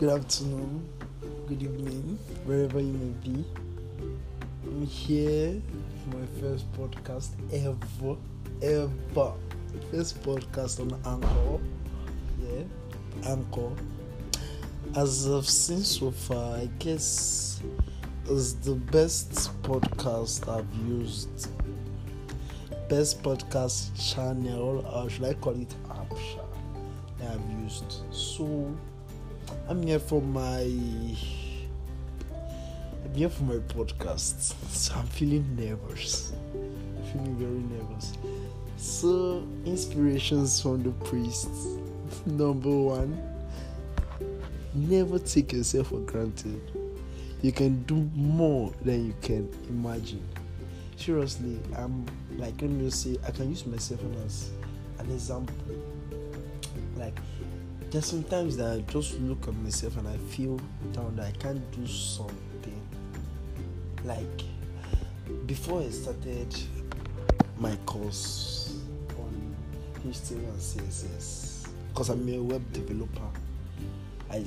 good afternoon, good evening, wherever you may be. I'm here for my first podcast ever, ever. First podcast on Anchor. Yeah, Anchor. As I've seen so far, I guess it's the best podcast I've used. Best podcast channel, or should I call it app? that I've used. So I'm here for my I'm here for my podcast. So I'm feeling nervous. I'm feeling very nervous. So inspirations from the priests. Number one, never take yourself for granted. You can do more than you can imagine. Seriously, I'm like let me say I can use myself as an example. Like there's sometimes that I just look at myself and I feel down that I can't do something. Like before I started my course on HTML and CSS, because I'm a web developer, I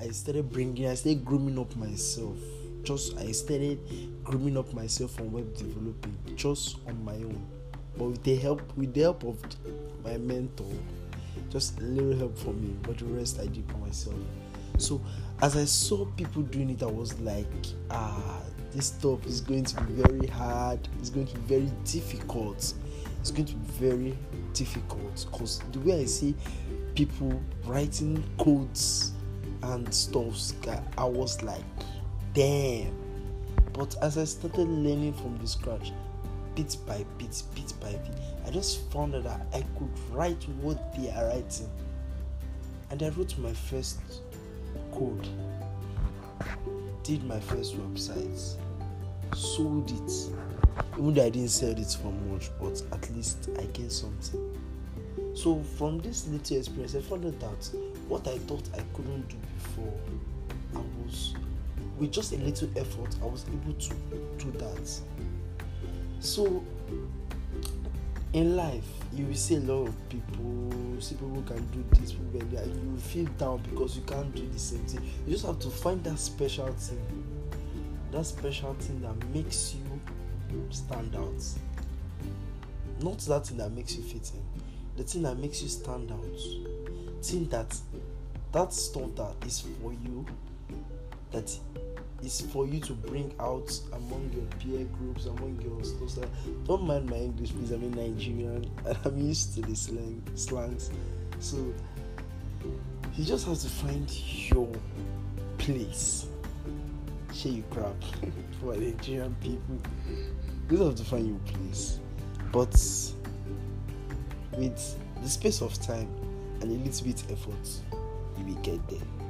I started bringing, I started grooming up myself. Just I started grooming up myself on web developing just on my own, but with the help with the help of my mentor just a little help for me, but the rest I did for myself. So as I saw people doing it, I was like, ah, this stuff is going to be very hard. It's going to be very difficult. It's going to be very difficult because the way I see people writing codes and stuffs, I was like, damn. But as I started learning from the scratch, bit by bit, bit by bit, I just found out that I could write what they are writing. And I wrote my first code, did my first website, sold it. Even though I didn't sell it for much, but at least I gained something. So from this little experience, I found out that what I thought I couldn't do before, I was with just a little effort, I was able to do that. So in life you will see a lot of people see people can do this people can do that. You feel down because you can't do the same thing. You just have to find that special thing. That special thing that makes you stand out. Not that thing that makes you fit in the thing that makes you stand out. Thing that that stuff that is for you that is for you to bring out among your peer groups, among your stuff. Don't mind my English, please. I'm in Nigerian and I'm used to the slang slangs. So you just have to find your place. Share you crap for Nigerian people. You just have to find your place. But with the space of time and a little bit effort, you will get there.